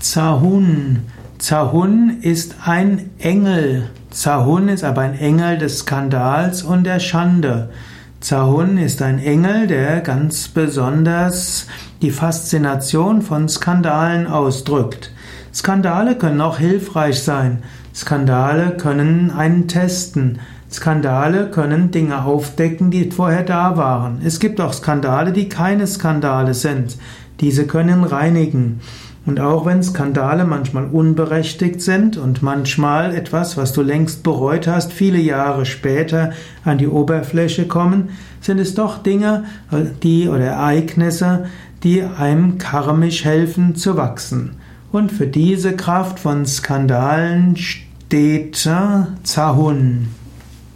Zahun. Zahun ist ein Engel. Zahun ist aber ein Engel des Skandals und der Schande. Zahun ist ein Engel, der ganz besonders die Faszination von Skandalen ausdrückt. Skandale können auch hilfreich sein. Skandale können einen testen. Skandale können Dinge aufdecken, die vorher da waren. Es gibt auch Skandale, die keine Skandale sind. Diese können reinigen. Und auch wenn Skandale manchmal unberechtigt sind und manchmal etwas, was du längst bereut hast, viele Jahre später an die Oberfläche kommen, sind es doch Dinge, die oder Ereignisse, die einem karmisch helfen zu wachsen. Und für diese Kraft von Skandalen steht Zahun.